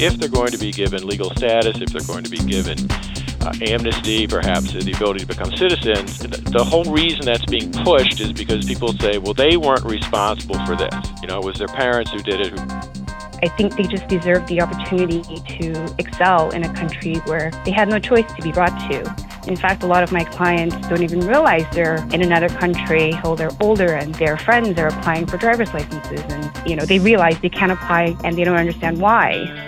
if they're going to be given legal status, if they're going to be given uh, amnesty, perhaps the ability to become citizens. The whole reason that's being pushed is because people say, well, they weren't responsible for this. You know, it was their parents who did it. I think they just deserve the opportunity to excel in a country where they had no choice to be brought to. In fact, a lot of my clients don't even realize they're in another country until they're older and their friends are applying for driver's licenses and, you know, they realize they can't apply and they don't understand why.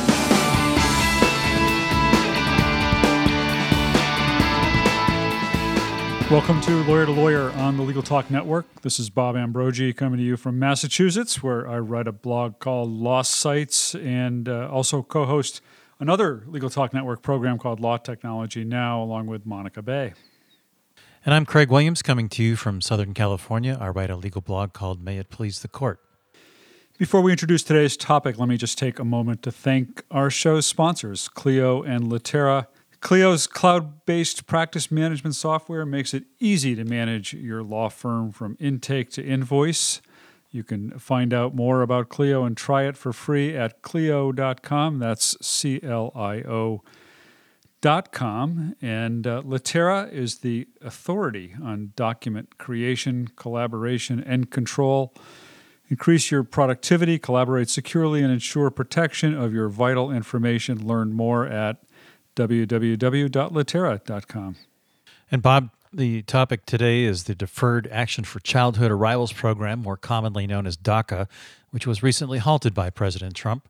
Welcome to Lawyer to Lawyer on the Legal Talk Network. This is Bob Ambrogi coming to you from Massachusetts, where I write a blog called LawSites and uh, also co host another Legal Talk Network program called Law Technology Now, along with Monica Bay. And I'm Craig Williams coming to you from Southern California. I write a legal blog called May It Please the Court. Before we introduce today's topic, let me just take a moment to thank our show's sponsors, Clio and Litera. Clio's cloud based practice management software makes it easy to manage your law firm from intake to invoice. You can find out more about Clio and try it for free at Clio.com. That's C L I O.com. And uh, Litera is the authority on document creation, collaboration, and control. Increase your productivity, collaborate securely, and ensure protection of your vital information. Learn more at www.litera.com. And Bob, the topic today is the Deferred Action for Childhood Arrivals Program, more commonly known as DACA, which was recently halted by President Trump.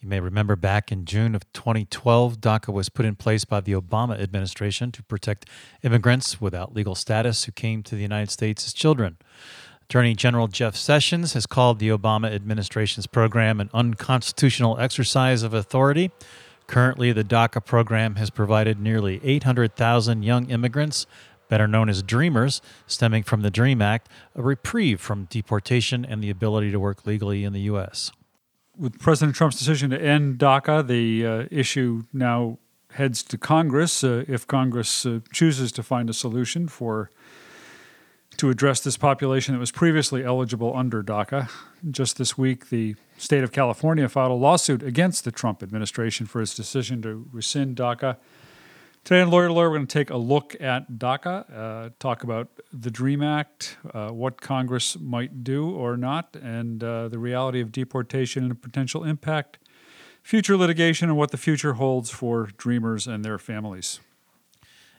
You may remember back in June of 2012, DACA was put in place by the Obama administration to protect immigrants without legal status who came to the United States as children. Attorney General Jeff Sessions has called the Obama administration's program an unconstitutional exercise of authority. Currently, the DACA program has provided nearly 800,000 young immigrants, better known as Dreamers, stemming from the DREAM Act, a reprieve from deportation and the ability to work legally in the U.S. With President Trump's decision to end DACA, the uh, issue now heads to Congress. Uh, if Congress uh, chooses to find a solution for to address this population that was previously eligible under DACA. Just this week, the state of California filed a lawsuit against the Trump administration for its decision to rescind DACA. Today on Lawyer to Lawyer, we're going to take a look at DACA, uh, talk about the DREAM Act, uh, what Congress might do or not, and uh, the reality of deportation and potential impact, future litigation, and what the future holds for Dreamers and their families.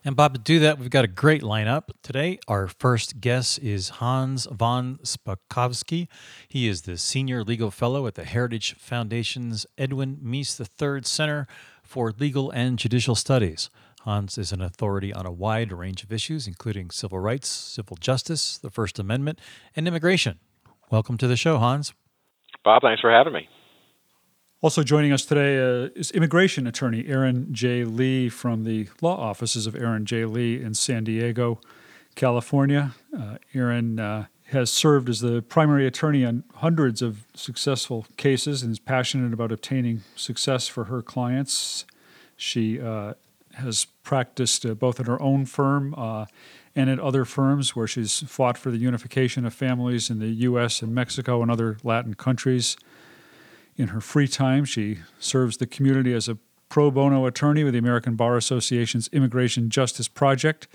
And Bob, to do that, we've got a great lineup today. Our first guest is Hans von Spakovsky. He is the Senior Legal Fellow at the Heritage Foundation's Edwin Meese III Center for Legal and Judicial Studies. Hans is an authority on a wide range of issues, including civil rights, civil justice, the First Amendment, and immigration. Welcome to the show, Hans. Bob, thanks for having me. Also joining us today uh, is immigration attorney Aaron J. Lee from the law offices of Aaron J. Lee in San Diego, California. Uh, Aaron uh, has served as the primary attorney on hundreds of successful cases and is passionate about obtaining success for her clients. She uh, has practiced uh, both at her own firm uh, and at other firms where she's fought for the unification of families in the U.S. and Mexico and other Latin countries. In her free time, she serves the community as a pro bono attorney with the American Bar Association's Immigration Justice Project,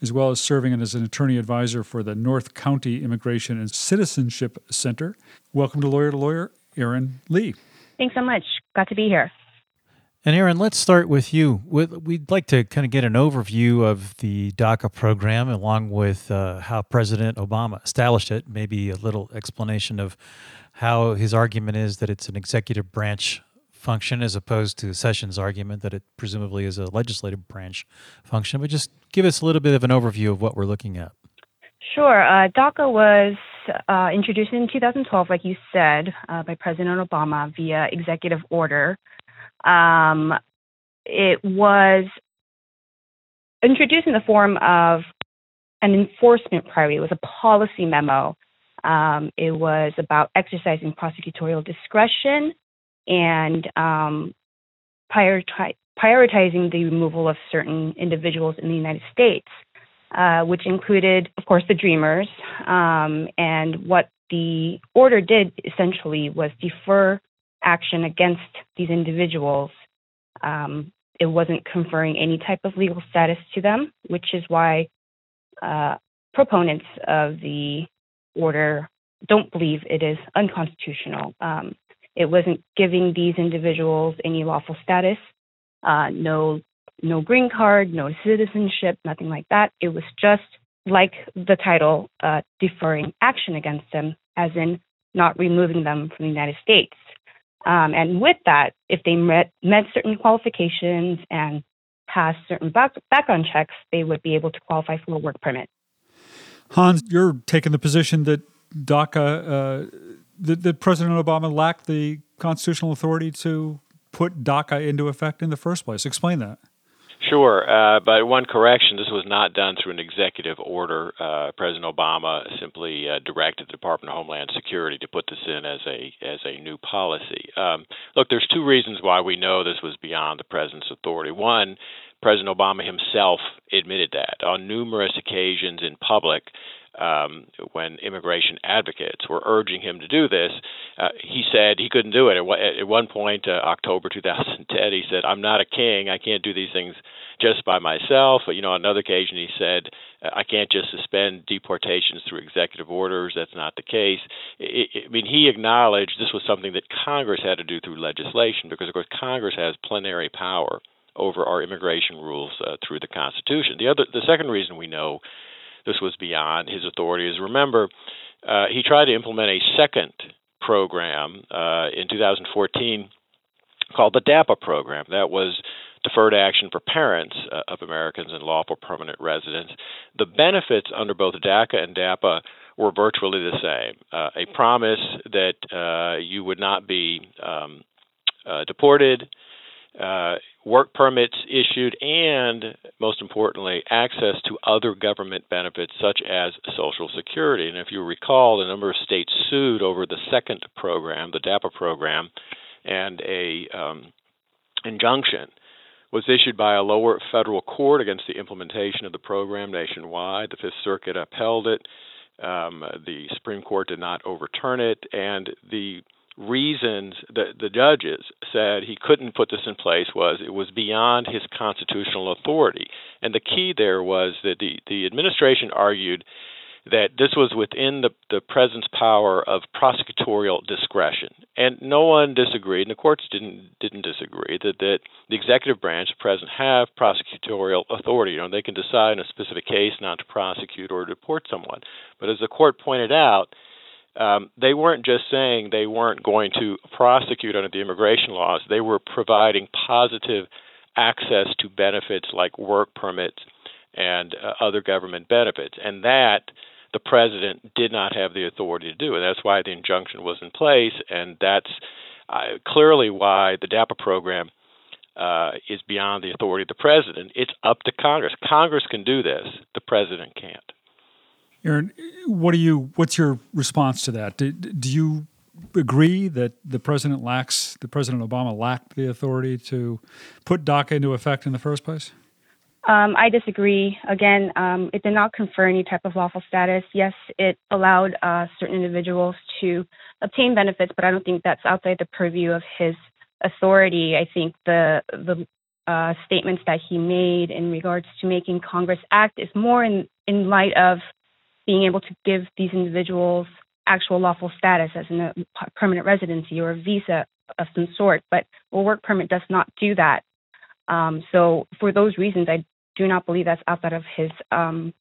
as well as serving as an attorney advisor for the North County Immigration and Citizenship Center. Welcome to Lawyer to Lawyer, Aaron Lee. Thanks so much. Glad to be here. And Aaron, let's start with you. We'd like to kind of get an overview of the DACA program along with uh, how President Obama established it, maybe a little explanation of how his argument is that it's an executive branch function as opposed to Sessions' argument that it presumably is a legislative branch function. But just give us a little bit of an overview of what we're looking at. Sure. Uh, DACA was uh, introduced in 2012, like you said, uh, by President Obama via executive order. Um, it was introduced in the form of an enforcement priority. It was a policy memo Um, it was about exercising prosecutorial discretion and um, prioritizing the removal of certain individuals in the United States, uh, which included, of course, the Dreamers. Um, and what the order did essentially was defer action against these individuals. Um, it wasn't conferring any type of legal status to them, which is why uh, proponents of the order don't believe it is unconstitutional. Um, it wasn't giving these individuals any lawful status, uh, no no green card, no citizenship, nothing like that. It was just like the title, uh, deferring action against them, as in not removing them from the United States. Um, and with that, if they met, met certain qualifications and passed certain back, background checks, they would be able to qualify for a work permit. Hans, you're taking the position that DACA, uh, that, that President Obama lacked the constitutional authority to put DACA into effect in the first place. Explain that. Sure, uh, but one correction: this was not done through an executive order. Uh, President Obama simply uh, directed the Department of Homeland Security to put this in as a as a new policy. Um, look, there's two reasons why we know this was beyond the president's authority. One, President Obama himself admitted that on numerous occasions in public um, when immigration advocates were urging him to do this, uh, he said he couldn't do it. At, one point, uh, October 2010, he said, "I'm not a king. I can't do these things just by myself." But, you know, on another occasion, he said, "I can't just suspend deportations through executive orders. That's not the case." It, it, I mean, he acknowledged this was something that Congress had to do through legislation because, of course, Congress has plenary power over our immigration rules uh, through the Constitution. The other, the second reason we know this was beyond his authority is remember uh, he tried to implement a second program uh, in 2014 called the DAPA program. That was deferred action for parents uh, of Americans and lawful permanent residents. The benefits under both DACA and DAPA were virtually the same. Uh, a promise that uh, you would not be um, deported, work permits issued, and most importantly, access to other government benefits such as Social Security. And if you recall, the number of states sued over the second program, the DAPA program, and a um, injunction was issued by a lower federal court against the implementation of the program nationwide. The Fifth Circuit upheld it. Um, the Supreme Court did not overturn it, and the reasons that the judges said he couldn't put this in place was it was beyond his constitutional authority. And the key there was that the, the administration argued that this was within the, the president's power of prosecutorial discretion. And no one disagreed, and the courts didn't didn't disagree, that, that the executive branch, the president, have prosecutorial authority. You know, they can decide in a specific case not to prosecute or deport someone. But as the court pointed out, um, they weren't just saying they weren't going to prosecute under the immigration laws, they were providing positive access to benefits like work permits and uh, other government benefits. And that the president did not have the authority to do. And that's why the injunction was in place. And that's uh, clearly why the DAPA program uh, is beyond the authority of the president. It's up to Congress. Congress can do this, the president can't. Aaron, what do you? What's your response to that? Do, do you agree that the president lacks, the President Obama lacked the authority to put DACA into effect in the first place? Um, I disagree. Again, um, it did not confer any type of lawful status. Yes, it allowed uh, certain individuals to obtain benefits, but I don't think that's outside the purview of his authority. I think the the uh, statements that he made in regards to making Congress act is more in in light of being able to give these individuals actual lawful status as a permanent residency or a visa of some sort. But a work permit does not do that. Um, so for those reasons, I do not believe that's outside of his um,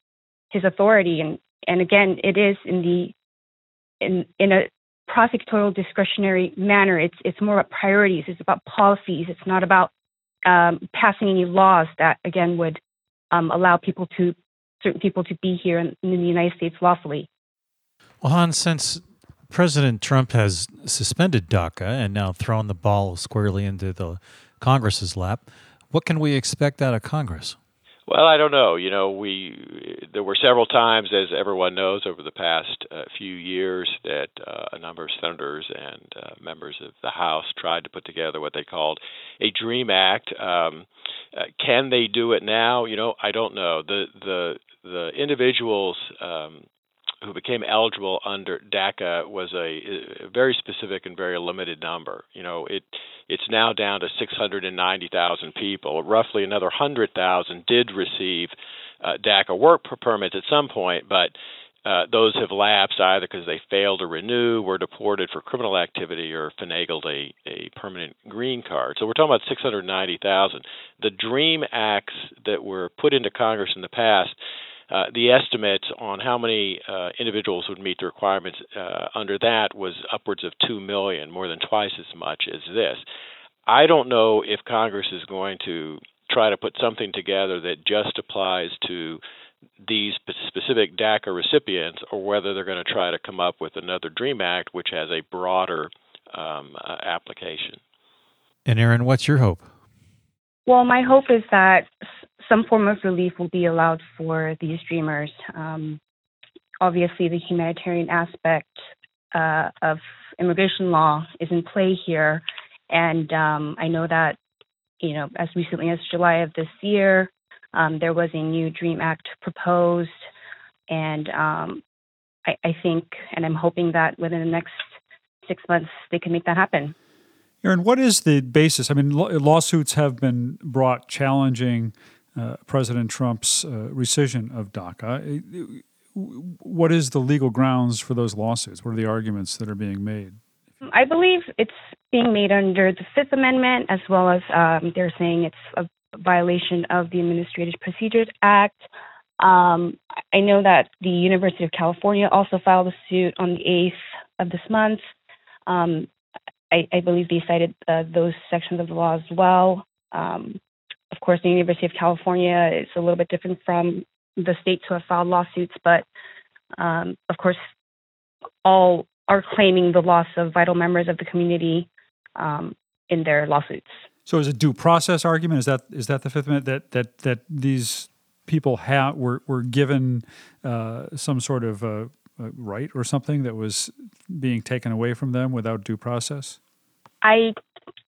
his authority. And and again, it is in the in in a prosecutorial discretionary manner. It's it's more about priorities. It's about policies. It's not about um, passing any laws that again would um, allow people to certain people to be here in, in the United States lawfully. Well, Han, since President Trump has suspended DACA and now thrown the ball squarely into the Congress's lap, what can we expect out of Congress? Well, I don't know. You know, we there were several times, as everyone knows, over the past uh, few years, that uh, a number of senators and uh, members of the House tried to put together what they called a Dream Act. Um, uh, can they do it now? You know, I don't know. The the the individuals um, who became eligible under DACA was a, a, very specific and very limited number. You know, it it's now down to 690,000 people. Roughly another 100,000 did receive uh, DACA work permits at some point, but uh, those have lapsed either because they failed to renew, were deported for criminal activity, or finagled a, a permanent green card. So we're talking about 690,000. The DREAM acts that were put into Congress in the past uh, the estimate on how many uh, individuals would meet the requirements uh, under that was upwards of 2 million, more than twice as much as this. I don't know if Congress is going to try to put something together that just applies to these specific DACA recipients or whether they're going to try to come up with another DREAM Act which has a broader um, application. And Aaron, what's your hope? Well, my hope is that some form of relief will be allowed for these dreamers. Um, obviously, the humanitarian aspect uh, of immigration law is in play here, and um, I know that you know as recently as July of this year, um, there was a new Dream Act proposed, and um, I, I think, and I'm hoping that within the next six months they can make that happen. Aaron, what is the basis? I mean, lawsuits have been brought challenging uh, President Trump's uh, rescission of DACA. What is the legal grounds for those lawsuits? What are the arguments that are being made? I believe it's being made under the Fifth Amendment, as well as um, they're saying it's a violation of the Administrative Procedures Act. Um, I know that the University of California also filed a suit on the 8th of this month. Um, I, I, believe they cited uh, those sections of the law as well. Um, of course, the University of California is a little bit different from the states who have filed lawsuits, but um, of course, all are claiming the loss of vital members of the community um, in their lawsuits. So, is a due process argument is that is that the Fifth Amendment that that that these people have were were given uh, some sort of uh, right or something that was being taken away from them without due process? I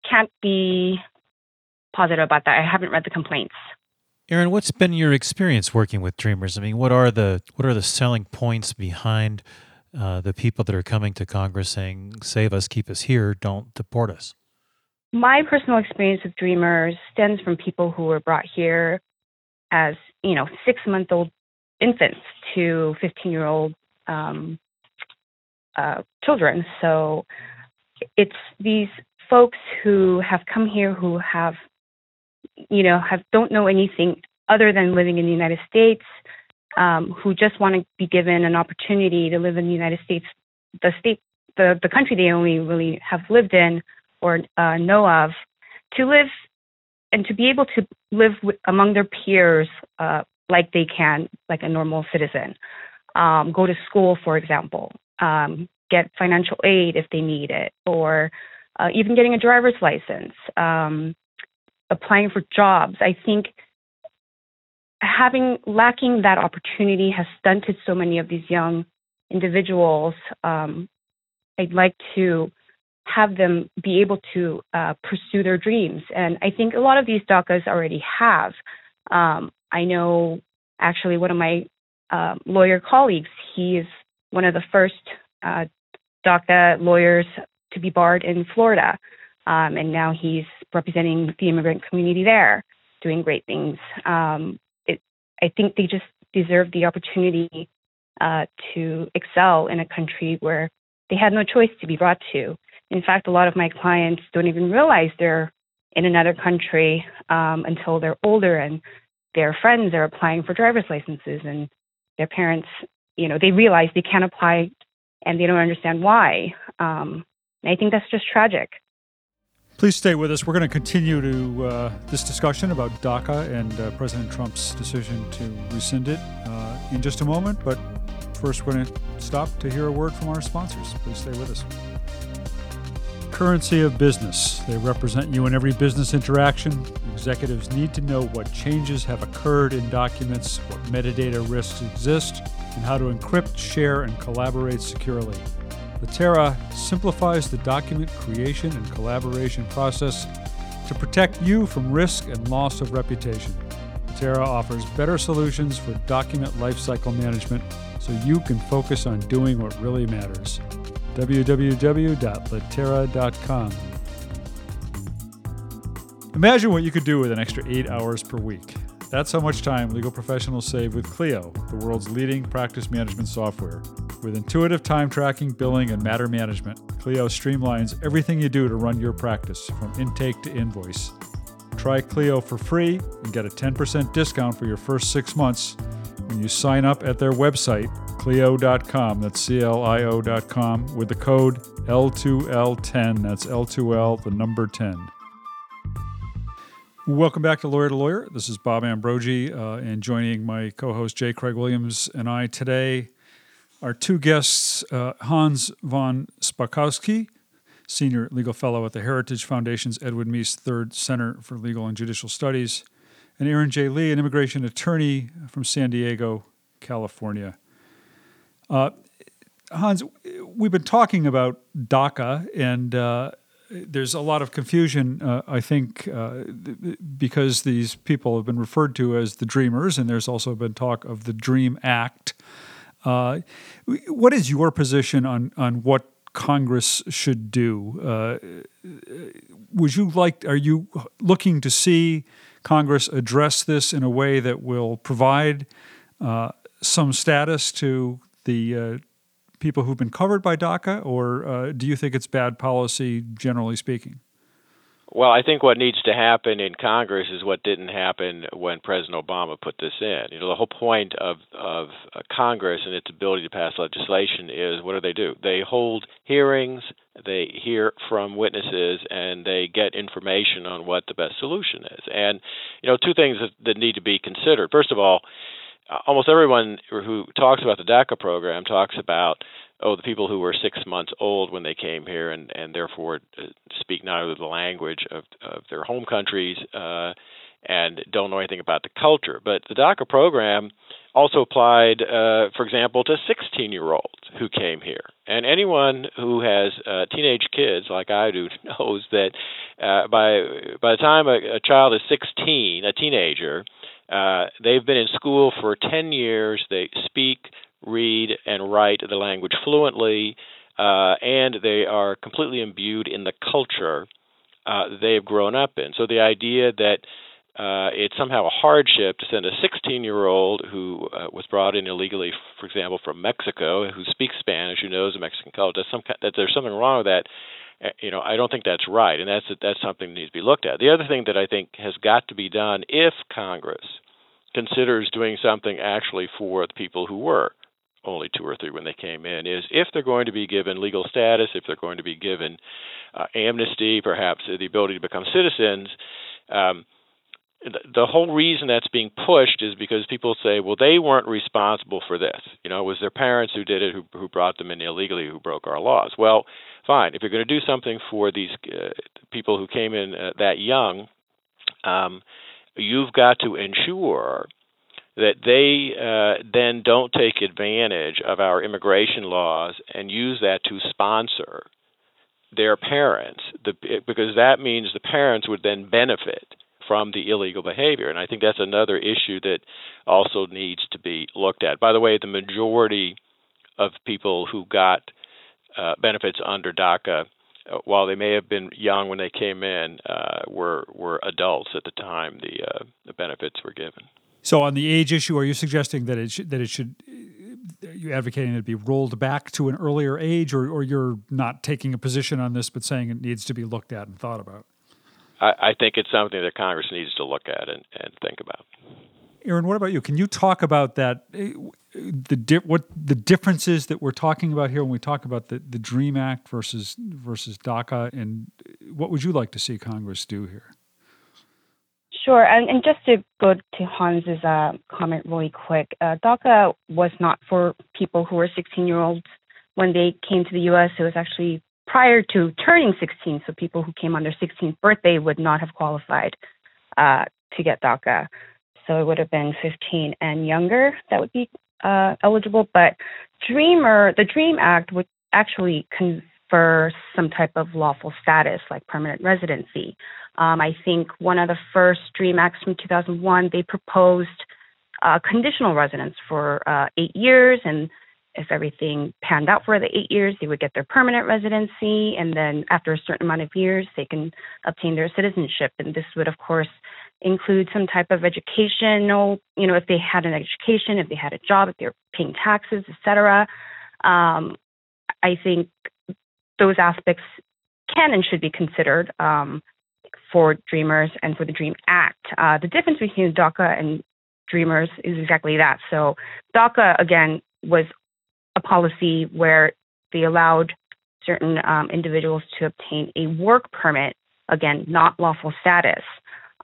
can't be positive about that. I haven't read the complaints. Aaron, what's been your experience working with Dreamers? I mean, what are the what are the selling points behind uh, the people that are coming to Congress saying, "Save us, keep us here, don't deport us"? My personal experience with Dreamers stems from people who were brought here as you know six month old infants to fifteen year old um, uh, children. So it's these folks who have come here who have you know, have don't know anything other than living in the United States, um, who just want to be given an opportunity to live in the United States, the state, the the country they only really have lived in or uh, know of, to live and to be able to live with, among their peers uh, like they can, like a normal citizen. Um, go to school, for example, um, get financial aid if they need it, or uh, even getting a driver's license. Um, applying for jobs. I think having lacking that opportunity has stunted so many of these young individuals. Um, I'd like to have them be able to uh, pursue their dreams, and I think a lot of these DACAs already have. Um, I know actually one of my uh, lawyer colleagues. He is one of the first uh, DACA lawyers to be barred in Florida, um, and now he's representing the immigrant community there, doing great things. Um, it, I think they just deserve the opportunity uh, to excel in a country where they had no choice to be brought to. In fact, a lot of my clients don't even realize they're in another country um, until they're older and their friends are applying for driver's licenses and their parents, you know, they realize they can't apply and they don't understand why. Um, and I think that's just tragic. Please stay with us. We're going to continue to uh, this discussion about DACA and uh, President Trump's decision to rescind it uh, in just a moment. But first, we're going to stop to hear a word from our sponsors. Please stay with us. Currency of business. They represent you in every business interaction. Executives need to know what changes have occurred in documents, what metadata risks exist, and how to encrypt, share, and collaborate securely. Litera simplifies the document creation and collaboration process to protect you from risk and loss of reputation. Litera offers better solutions for document lifecycle management so you can focus on doing what really matters www.litera.com. Imagine what you could do with an extra eight hours per week. That's how much time legal professionals save with Clio, the world's leading practice management software. With intuitive time tracking, billing, and matter management, Clio streamlines everything you do to run your practice, from intake to invoice. Try Clio for free and get a 10% discount for your first six months when you sign up at their website, Clio.com. That's C L I O.com with the code L2L10. That's L2L, the number 10. Welcome back to Lawyer to Lawyer. This is Bob Ambrogi, uh, and joining my co host J. Craig Williams and I today are two guests uh, Hans von Spakovsky, Senior Legal Fellow at the Heritage Foundation's Edwin Meese Third Center for Legal and Judicial Studies, and Aaron J. Lee, an immigration attorney from San Diego, California. Uh, Hans, we've been talking about DACA, and uh, there's a lot of confusion, uh, I think, uh, because these people have been referred to as the Dreamers, and there's also been talk of the Dream Act. Uh, what is your position on, on what Congress should do? Uh, would you like? Are you looking to see Congress address this in a way that will provide some status to the uh, people who've been covered by DACA, or uh, do you think it's bad policy generally speaking? Well, I think what needs to happen in Congress is what didn't happen when President Obama put this in. You know, the whole point of of uh, Congress and its ability to pass legislation is what do they do? They hold hearings, they hear from witnesses, and they get information on what the best solution is. And you know, two things that, that need to be considered. First of all, uh, almost everyone who talks about the DACA program talks about oh the people who were six months old when they came here and and therefore uh, speak neither the language of of their home countries uh, and don't know anything about the culture. But the DACA program also applied, uh, for example, to 16 year olds who came here. And anyone who has uh, teenage kids, like I do, knows that uh, by by the time a, a child is 16, a teenager, uh, they've been in school for 10 years. They speak, read, and write the language fluently, uh, and they are completely imbued in the culture uh, they've grown up in. So the idea that uh, it's somehow a hardship to send a 16 year old who uh, was brought in illegally, for example, from Mexico, who speaks Spanish, who knows the Mexican culture, some, that there's something wrong with that. Uh, you know, I don't think that's right, and that's that's something that needs to be looked at. The other thing that I think has got to be done if Congress considers doing something actually for the people who were only two or three when they came in is if they're going to be given legal status, if they're going to be given uh, amnesty, perhaps the ability to become citizens. Um, the whole reason that's being pushed is because people say, well, they weren't responsible for this. You know, it was their parents who did it, who, who brought them in illegally, who broke our laws. Well, fine. If you're going to do something for these uh, people who came in uh, that young, um, you've got to ensure that they uh, then don't take advantage of our immigration laws and use that to sponsor their parents, the, because that means the parents would then benefit from the illegal behavior. And I think that's another issue that also needs to be looked at. By the way, the majority of people who got uh, benefits under DACA, uh, while they may have been young when they came in, uh, were were adults at the time the uh, the benefits were given. So, on the age issue, are you suggesting that it should, that it should are you advocating that it be rolled back to an earlier age, or, or you're not taking a position on this, but saying it needs to be looked at and thought about? I, I think it's something that Congress needs to look at and, and think about. Aaron, what about you? Can you talk about that? Eh, the di- what the differences that we're talking about here when we talk about the, the Dream Act versus versus DACA, and what would you like to see Congress do here? Sure, and, and just to go to Hans's uh, comment really quick, uh, DACA was not for people who were 16 year olds when they came to the U.S. It was actually prior to turning 16. So people who came on their 16th birthday would not have qualified uh, to get DACA. So it would have been 15 and younger that would be uh, eligible. But Dreamer, the Dream Act would actually confer some type of lawful status like permanent residency. Um, I think one of the first Dream Acts from 2001, they proposed uh, conditional residence for uh, eight years and if everything panned out for the eight years, they would get their permanent residency, and then after a certain amount of years, they can obtain their citizenship. And this would, of course, include some type of educational, you know, if they had an education, if they had a job, if they're paying taxes, etc. Um, I think those aspects can and should be considered um, for Dreamers and for the Dream Act. Uh, the difference between DACA and Dreamers is exactly that. So DACA again was a policy where they allowed certain um, individuals to obtain a work permit, again, not lawful status.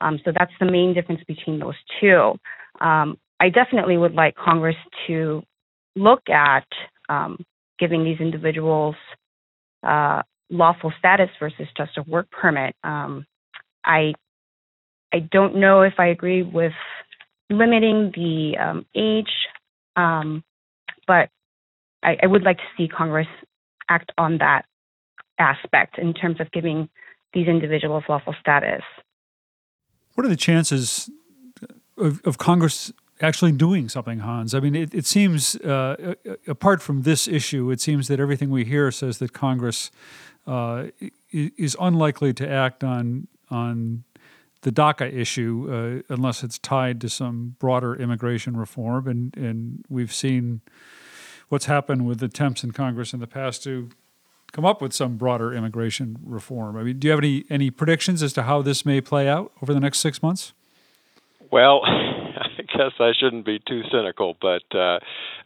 Um, so that's the main difference between those two. Um, I definitely would like Congress to look at um, giving these individuals uh, lawful status versus just a work permit. Um, I I don't know if I agree with limiting the um, age, but I, I would like to see Congress act on that aspect in terms of giving these individuals lawful status. What are the chances of, of Congress actually doing something, Hans? I mean, it, it seems, uh, apart from this issue, it seems that everything we hear says that Congress uh, is unlikely to act on on the DACA issue uh, unless it's tied to some broader immigration reform, and and we've seen what's happened with attempts in Congress in the past to come up with some broader immigration reform. I mean, do you have any any predictions as to how this may play out over the next six months? Well, guess I shouldn't be too cynical, but uh,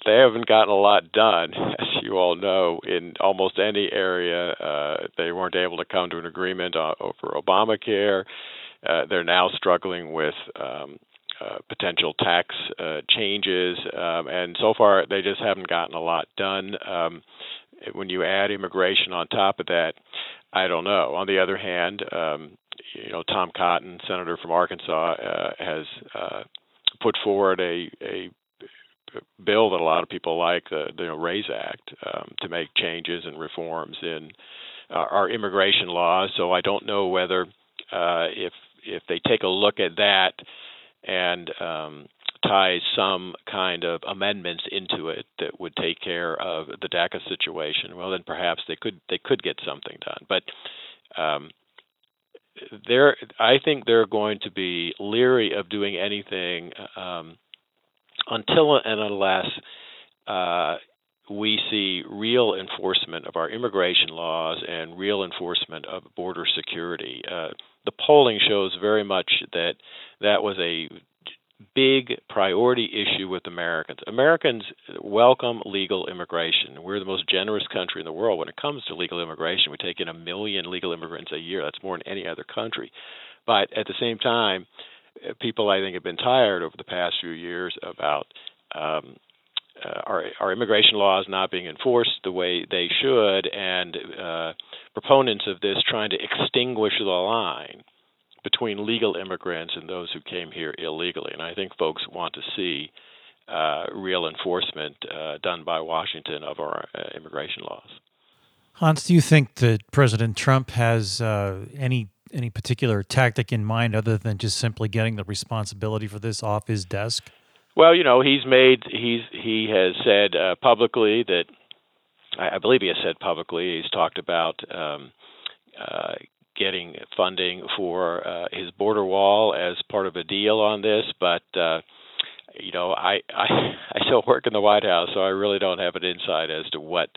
they haven't gotten a lot done, as you all know, in almost any area. Uh, they weren't able to come to an agreement uh, over Obamacare. Uh, they're now struggling with um, uh, potential tax uh, changes, um, and so far they just haven't gotten a lot done. Um, when you add immigration on top of that, I don't know. On the other hand, um, you know, Tom Cotton, senator from Arkansas, uh, has uh, put forward a, a bill that a lot of people like, the, the RAISE Act, um, to make changes and reforms in uh, our immigration laws. So I don't know whether uh, if if they take a look at that and um, ties some kind of amendments into it that would take care of the DACA situation, well, then perhaps they could they could get something done. But um, they're I think they're going to be leery of doing anything um, until and unless uh, we see real enforcement of our immigration laws and real enforcement of border security. Uh, the polling shows very much that that was a big priority issue with Americans. Americans welcome legal immigration. We're the most generous country in the world when it comes to legal immigration. We take in a million legal immigrants a year. That's more than any other country. But at the same time, people I think have been tired over the past few years about um, uh, our our immigration laws not being enforced the way they should, and uh, proponents of this trying to extinguish the line between legal immigrants and those who came here illegally. And I think folks want to see uh, real enforcement uh, done by Washington of our uh, immigration laws. Hans, do you think that President Trump has uh, any any particular tactic in mind other than just simply getting the responsibility for this off his desk? Well, you know, he's made he's he has said uh, publicly that I, I believe he has said publicly he's talked about um, uh, getting funding for uh, his border wall as part of a deal on this, but uh, you know, I, I I still work in the White House, so I really don't have an insight as to what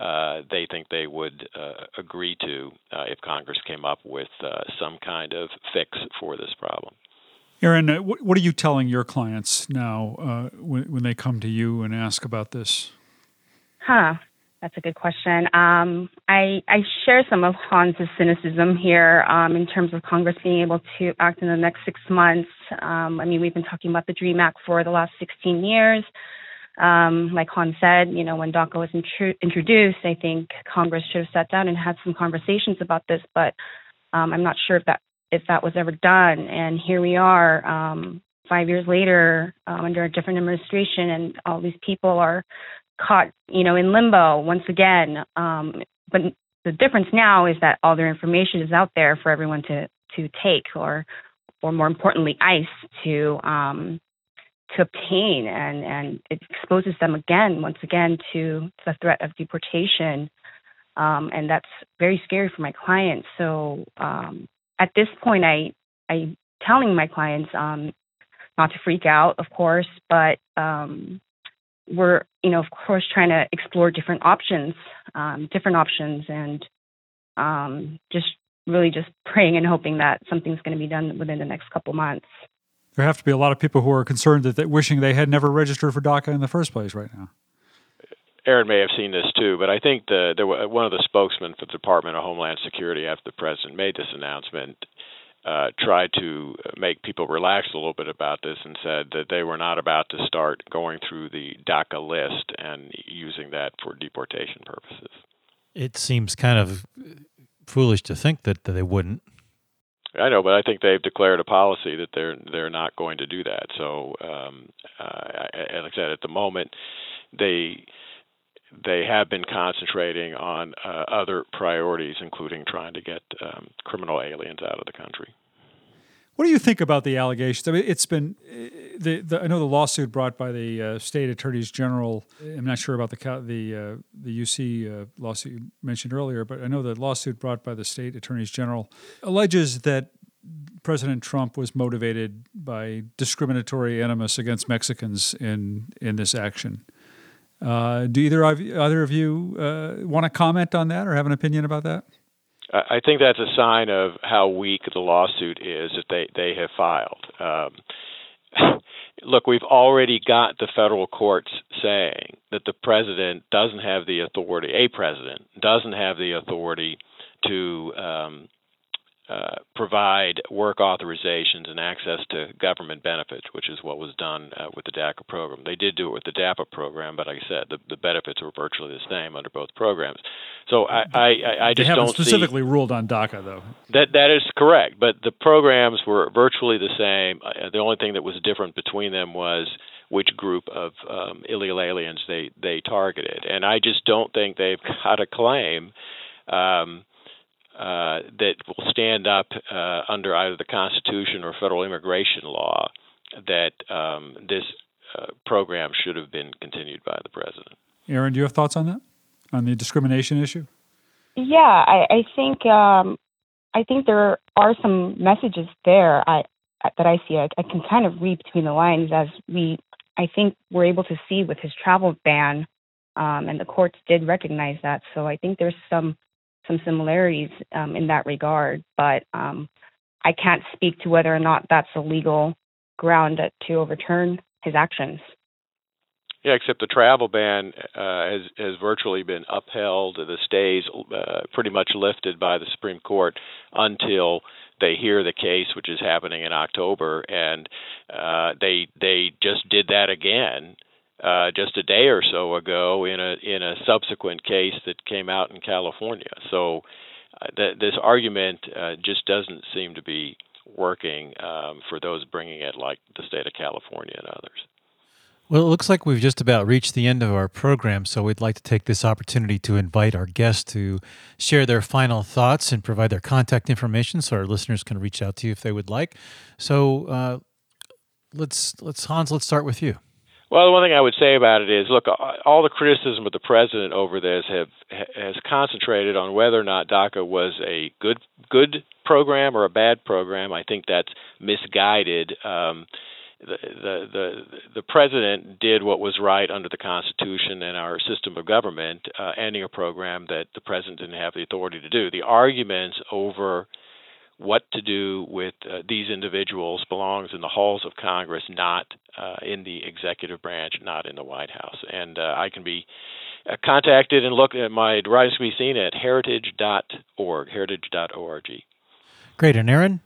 uh, they think they would uh, agree to uh, if Congress came up with uh, some kind of fix for this problem. Aaron, uh, what are you telling your clients now uh, when, when they come to you and ask about this? Huh. That's a good question. Um, I, I, share some of Hans's cynicism here um, in terms of Congress being able to act in the next six months. Um, I mean, we've been talking about the DREAM Act for the last 16 years. Um, like Han said, you know, when DACA was intru- introduced, I think Congress should have sat down and had some conversations about this, but um, I'm not sure if that if that was ever done. And here we are, um, five years later, under a different administration, and all these people are caught, you know, in limbo once again. Um, but the difference now is that all their information is out there for everyone to to take, or or more importantly, ICE to um, to obtain, and and it exposes them again, once again, to the threat of deportation, um, and that's very scary for my clients. So um, at this point, I I'm telling my clients um, not to freak out, of course, but um, we're you know of course trying to explore different options, um, different options, and um, just really just praying and hoping that something's going to be done within the next couple months. There have to be a lot of people who are concerned that, that wishing they had never registered for DACA in the first place right now. Aaron may have seen this too, but I think the, there one of the spokesmen for the Department of Homeland Security after the president made this announcement uh, tried to make people relax a little bit about this and said that they were not about to start going through the DACA list and using that for deportation purposes. It seems kind of foolish to think that, that they wouldn't. I know, but I think they've declared a policy that they're they're not going to do that. So, um, uh, as I said, at the moment, they they have been concentrating on uh, other priorities, including trying to get um, criminal aliens out of the country. What do you think about the allegations? I mean, it's been the, the I know the lawsuit brought by the uh, state attorneys general. I'm not sure about the the uh, the UC uh, lawsuit you mentioned earlier, but I know the lawsuit brought by the state attorneys general alleges that President Trump was motivated by discriminatory animus against Mexicans in in this action. Uh, do either of either of you uh, want to comment on that or have an opinion about that? I think that's a sign of how weak the lawsuit is that they they have filed. Um, look, we've already got the federal courts saying that the president doesn't have the authority. A president doesn't have the authority to um, uh, provide work authorizations and access to government benefits, which is what was done uh, with the DACA program. They did do it with the DAPA program, but like I said, the, the benefits were virtually the same under both programs. So I, I, I just they haven't don't specifically see, ruled on DACA though. That that is correct, but the programs were virtually the same. Uh, the only thing that was different between them was which group of um, illegal aliens they they targeted, and I just don't think they've got a claim. Um, uh, that will stand up uh, under either the Constitution or federal immigration law that um, this uh, program should have been continued by the president. Aaron, do you have thoughts on that, on the discrimination issue? Yeah, I, I think um, I think there are some messages there I, that I see. I, I can kind of read between the lines as we, I think, we're able to see with his travel ban, um, and the courts did recognize that. So I think there's some some similarities um, in that regard, but um, I can't speak to whether or not that's a legal ground to overturn his actions. Yeah, except the travel ban uh, has has virtually been upheld. The stays uh, pretty much lifted by the Supreme Court until they hear the case, which is happening in October, and uh, they they just did that again uh, just a day or so ago in a in a subsequent case that came out in California. So uh, th- this argument uh, just doesn't seem to be working um, for those bringing it, like the state of California and others. Well, it looks like we've just about reached the end of our program, so we'd like to take this opportunity to invite our guests to share their final thoughts and provide their contact information so our listeners can reach out to you if they would like. So, uh, let's let's Hans, let's start with you. Well, the one thing I would say about it is, look, all the criticism of the president over this have has concentrated on whether or not DACA was a good good program or a bad program. I think that's misguided. Um, the, the the the president did what was right under the Constitution and our system of government, uh, ending a program that the president didn't have the authority to do. The arguments over what to do with uh, these individuals belongs in the halls of Congress, not uh, in the executive branch, not in the White House. And uh, I can be uh, contacted and look at my writings can be seen at heritage.org, heritage.org. Great. And Aaron?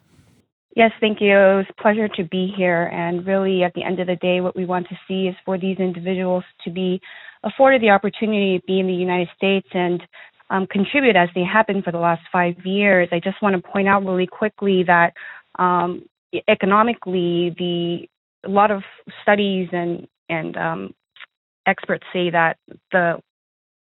Yes, thank you. It was a pleasure to be here. And really, at the end of the day, what we want to see is for these individuals to be afforded the opportunity to be in the United States and um, contribute as they have been for the last five years. I just want to point out really quickly that um, economically, the a lot of studies and and um, experts say that the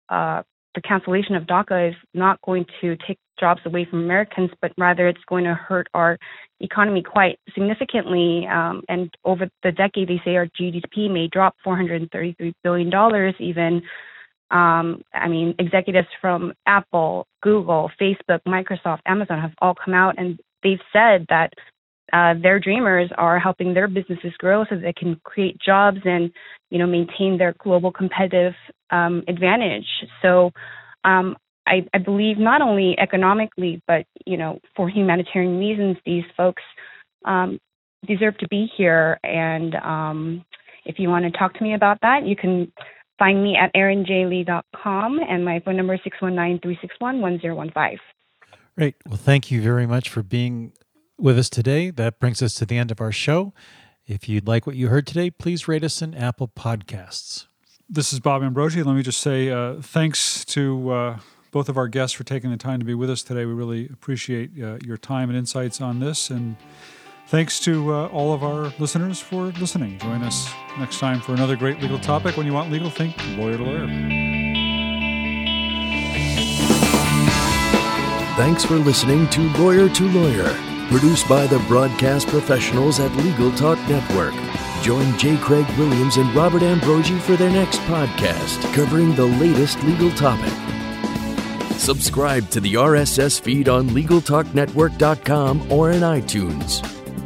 uh, the cancellation of DACA is not going to take jobs away from Americans, but rather it's going to hurt our economy quite significantly. Um, and over the decade, they say our GDP may drop $433 billion even. Um, I mean, executives from Apple, Google, Facebook, Microsoft, Amazon have all come out and they've said that uh, their dreamers are helping their businesses grow so they can create jobs and you know maintain their global competitive um, advantage. So um, I, I, believe not only economically but you know for humanitarian reasons these folks um, deserve to be here. And um, if you want to talk to me about that, you can find me at erinjlee.com and my phone number is 619-361-1015. Great. Well, thank you very much for being with us today. That brings us to the end of our show. If you'd like what you heard today, please rate us in Apple Podcasts. This is Bob Ambrogi. Let me just say uh, thanks to uh, both of our guests for taking the time to be with us today. We really appreciate uh, your time and insights on this. And thanks to uh, all of our listeners for listening. Join us next time for another great legal topic. When you want legal, think lawyer to lawyer. Thanks for listening to Lawyer to Lawyer produced by the broadcast professionals at Legal Talk Network. Join J. Craig Williams and Robert Ambrogi for their next podcast covering the latest legal topic. Subscribe to the RSS feed on LegalTalkNetwork.com or in iTunes.